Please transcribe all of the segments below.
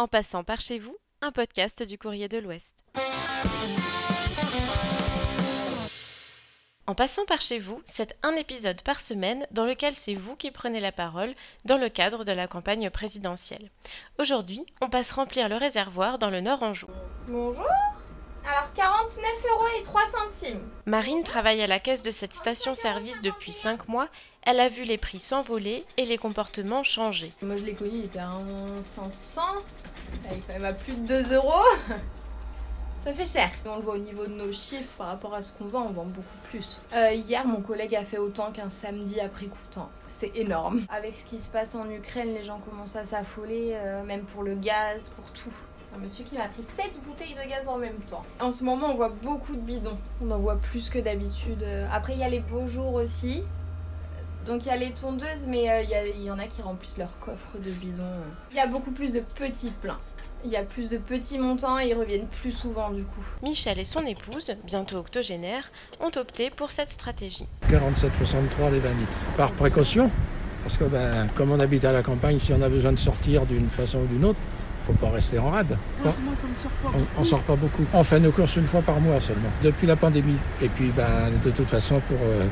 En passant par chez vous, un podcast du Courrier de l'Ouest. En passant par chez vous, c'est un épisode par semaine dans lequel c'est vous qui prenez la parole dans le cadre de la campagne présidentielle. Aujourd'hui, on passe remplir le réservoir dans le Nord Anjou. Bonjour alors 49 euros et 3 centimes. Marine travaille à la caisse de cette station-service depuis 5 mois. Elle a vu les prix s'envoler et les comportements changer. Moi je l'ai connu, il était à 500. Il est quand même à plus de 2 euros. Ça fait cher. On le voit au niveau de nos chiffres par rapport à ce qu'on vend, on vend beaucoup plus. Euh, hier, mon collègue a fait autant qu'un samedi après coûtant. C'est énorme. Avec ce qui se passe en Ukraine, les gens commencent à s'affoler, euh, même pour le gaz, pour tout. Un monsieur qui m'a pris 7 bouteilles de gaz en même temps. En ce moment, on voit beaucoup de bidons. On en voit plus que d'habitude. Après, il y a les beaux jours aussi. Donc il y a les tondeuses, mais euh, il y, y, en a qui remplissent leur coffre de bidons. Il y a beaucoup plus de petits pleins. Il y a plus de petits montants et ils reviennent plus souvent du coup. Michel et son épouse, bientôt octogénaires, ont opté pour cette stratégie. 47,63 les 20 litres. Par précaution, parce que ben, comme on habite à la campagne, si on a besoin de sortir d'une façon ou d'une autre, faut pas rester en rade. on, on, sort pas beaucoup. On fait nos courses une fois par mois seulement, depuis la pandémie. Et puis ben, de toute façon, pour euh,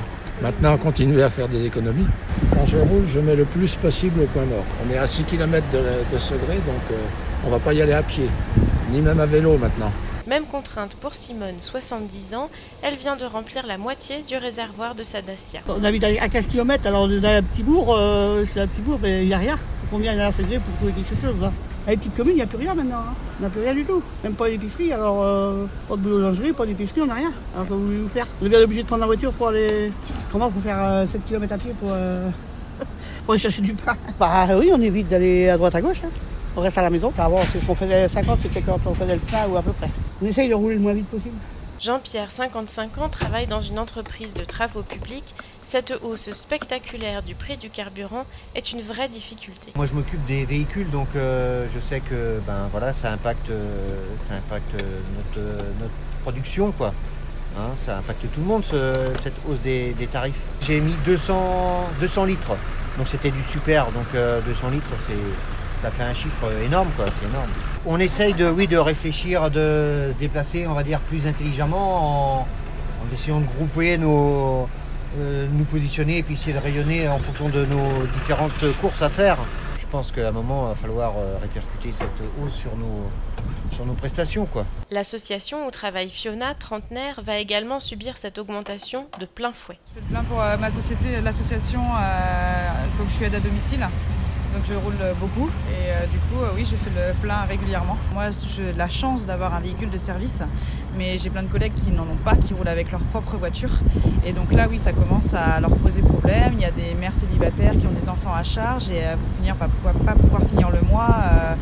maintenant continuer à faire des économies, quand je roule, je mets le plus possible au point mort. On est à 6 km de, de Segré, donc euh, on va pas y aller à pied, ni même à vélo maintenant. Même contrainte pour Simone, 70 ans, elle vient de remplir la moitié du réservoir de sa Dacia. On habite à 15 km, alors dans un petit bourg, euh, c'est un petit bourg, mais il n'y a rien. Combien il y a à Segré pour trouver quelque chose hein? À les petites communes, il n'y a plus rien maintenant. Hein. On n'a plus rien du tout. Même pas d'épicerie. Alors, euh, pas de boulangerie, pas d'épicerie, on n'a rien. Alors, que voulez-vous faire? Vous êtes obligé de prendre la voiture pour aller. Comment Pour faire euh, 7 km à pied pour, euh, pour aller chercher du pain? Bah oui, on évite d'aller à droite à gauche. Hein. On reste à la maison. Avant, ce qu'on faisait 50, c'était quand on faisait le plein ou à peu près. On essaye de rouler le moins vite possible. Jean-Pierre, 55 ans, travaille dans une entreprise de travaux publics. Cette hausse spectaculaire du prix du carburant est une vraie difficulté. Moi, je m'occupe des véhicules, donc euh, je sais que ben, voilà, ça impacte, euh, ça impacte notre, notre, production. Quoi. Hein, ça impacte tout le monde, ce, cette hausse des, tarifs. J'ai mis 200, 200 litres, donc c'était du super, donc euh, 200 litres, c'est ça fait un chiffre énorme, quoi. C'est énorme. On essaye de, oui, de réfléchir, de déplacer, on va dire, plus intelligemment en, essayant de grouper nos, euh, nous positionner et puis essayer de rayonner en fonction de nos différentes courses à faire. Je pense qu'à un moment, il va falloir euh, répercuter cette hausse sur nos, sur nos prestations. quoi. L'association où travaille Fiona, trentenaire, va également subir cette augmentation de plein fouet. Je fais le plein pour euh, ma société, l'association, euh, comme je suis aide à domicile. Donc je roule beaucoup et euh, du coup euh, oui je fais le plein régulièrement. Moi j'ai la chance d'avoir un véhicule de service mais j'ai plein de collègues qui n'en ont pas, qui roulent avec leur propre voiture. Et donc là oui ça commence à leur poser problème. Il y a des mères célibataires qui ont des enfants à charge et vont finir par pouvoir, pas pouvoir finir le mois euh,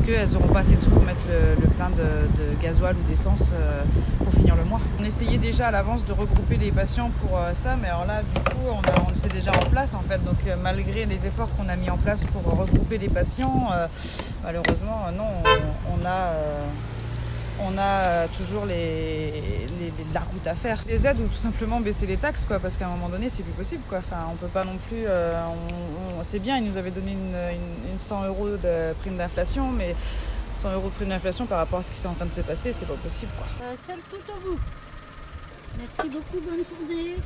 parce qu'elles n'auront pas assez de sous pour mettre le, le plein de, gasoil ou d'essence euh, pour finir le mois. On essayait déjà à l'avance de regrouper les patients pour euh, ça mais alors là du coup on, on déjà en place en fait donc malgré les efforts qu'on a mis en place pour regrouper les patients. Euh, malheureusement, non, on, a, euh, on a toujours les, les, les, la route à faire. Les aides ou tout simplement baisser les taxes, quoi, parce qu'à un moment donné, c'est plus possible. Quoi. Enfin, on peut pas non plus. Euh, on, on, c'est bien, ils nous avaient donné une, une, une 100 euros de prime d'inflation, mais 100 euros de prime d'inflation par rapport à ce qui est en train de se passer, c'est pas possible. Quoi. Euh, celle tout à vous. Merci beaucoup, bonne journée.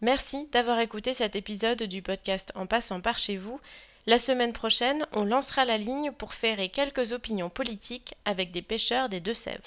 Merci d'avoir écouté cet épisode du podcast En passant par chez vous. La semaine prochaine, on lancera la ligne pour faire quelques opinions politiques avec des pêcheurs des Deux-Sèvres.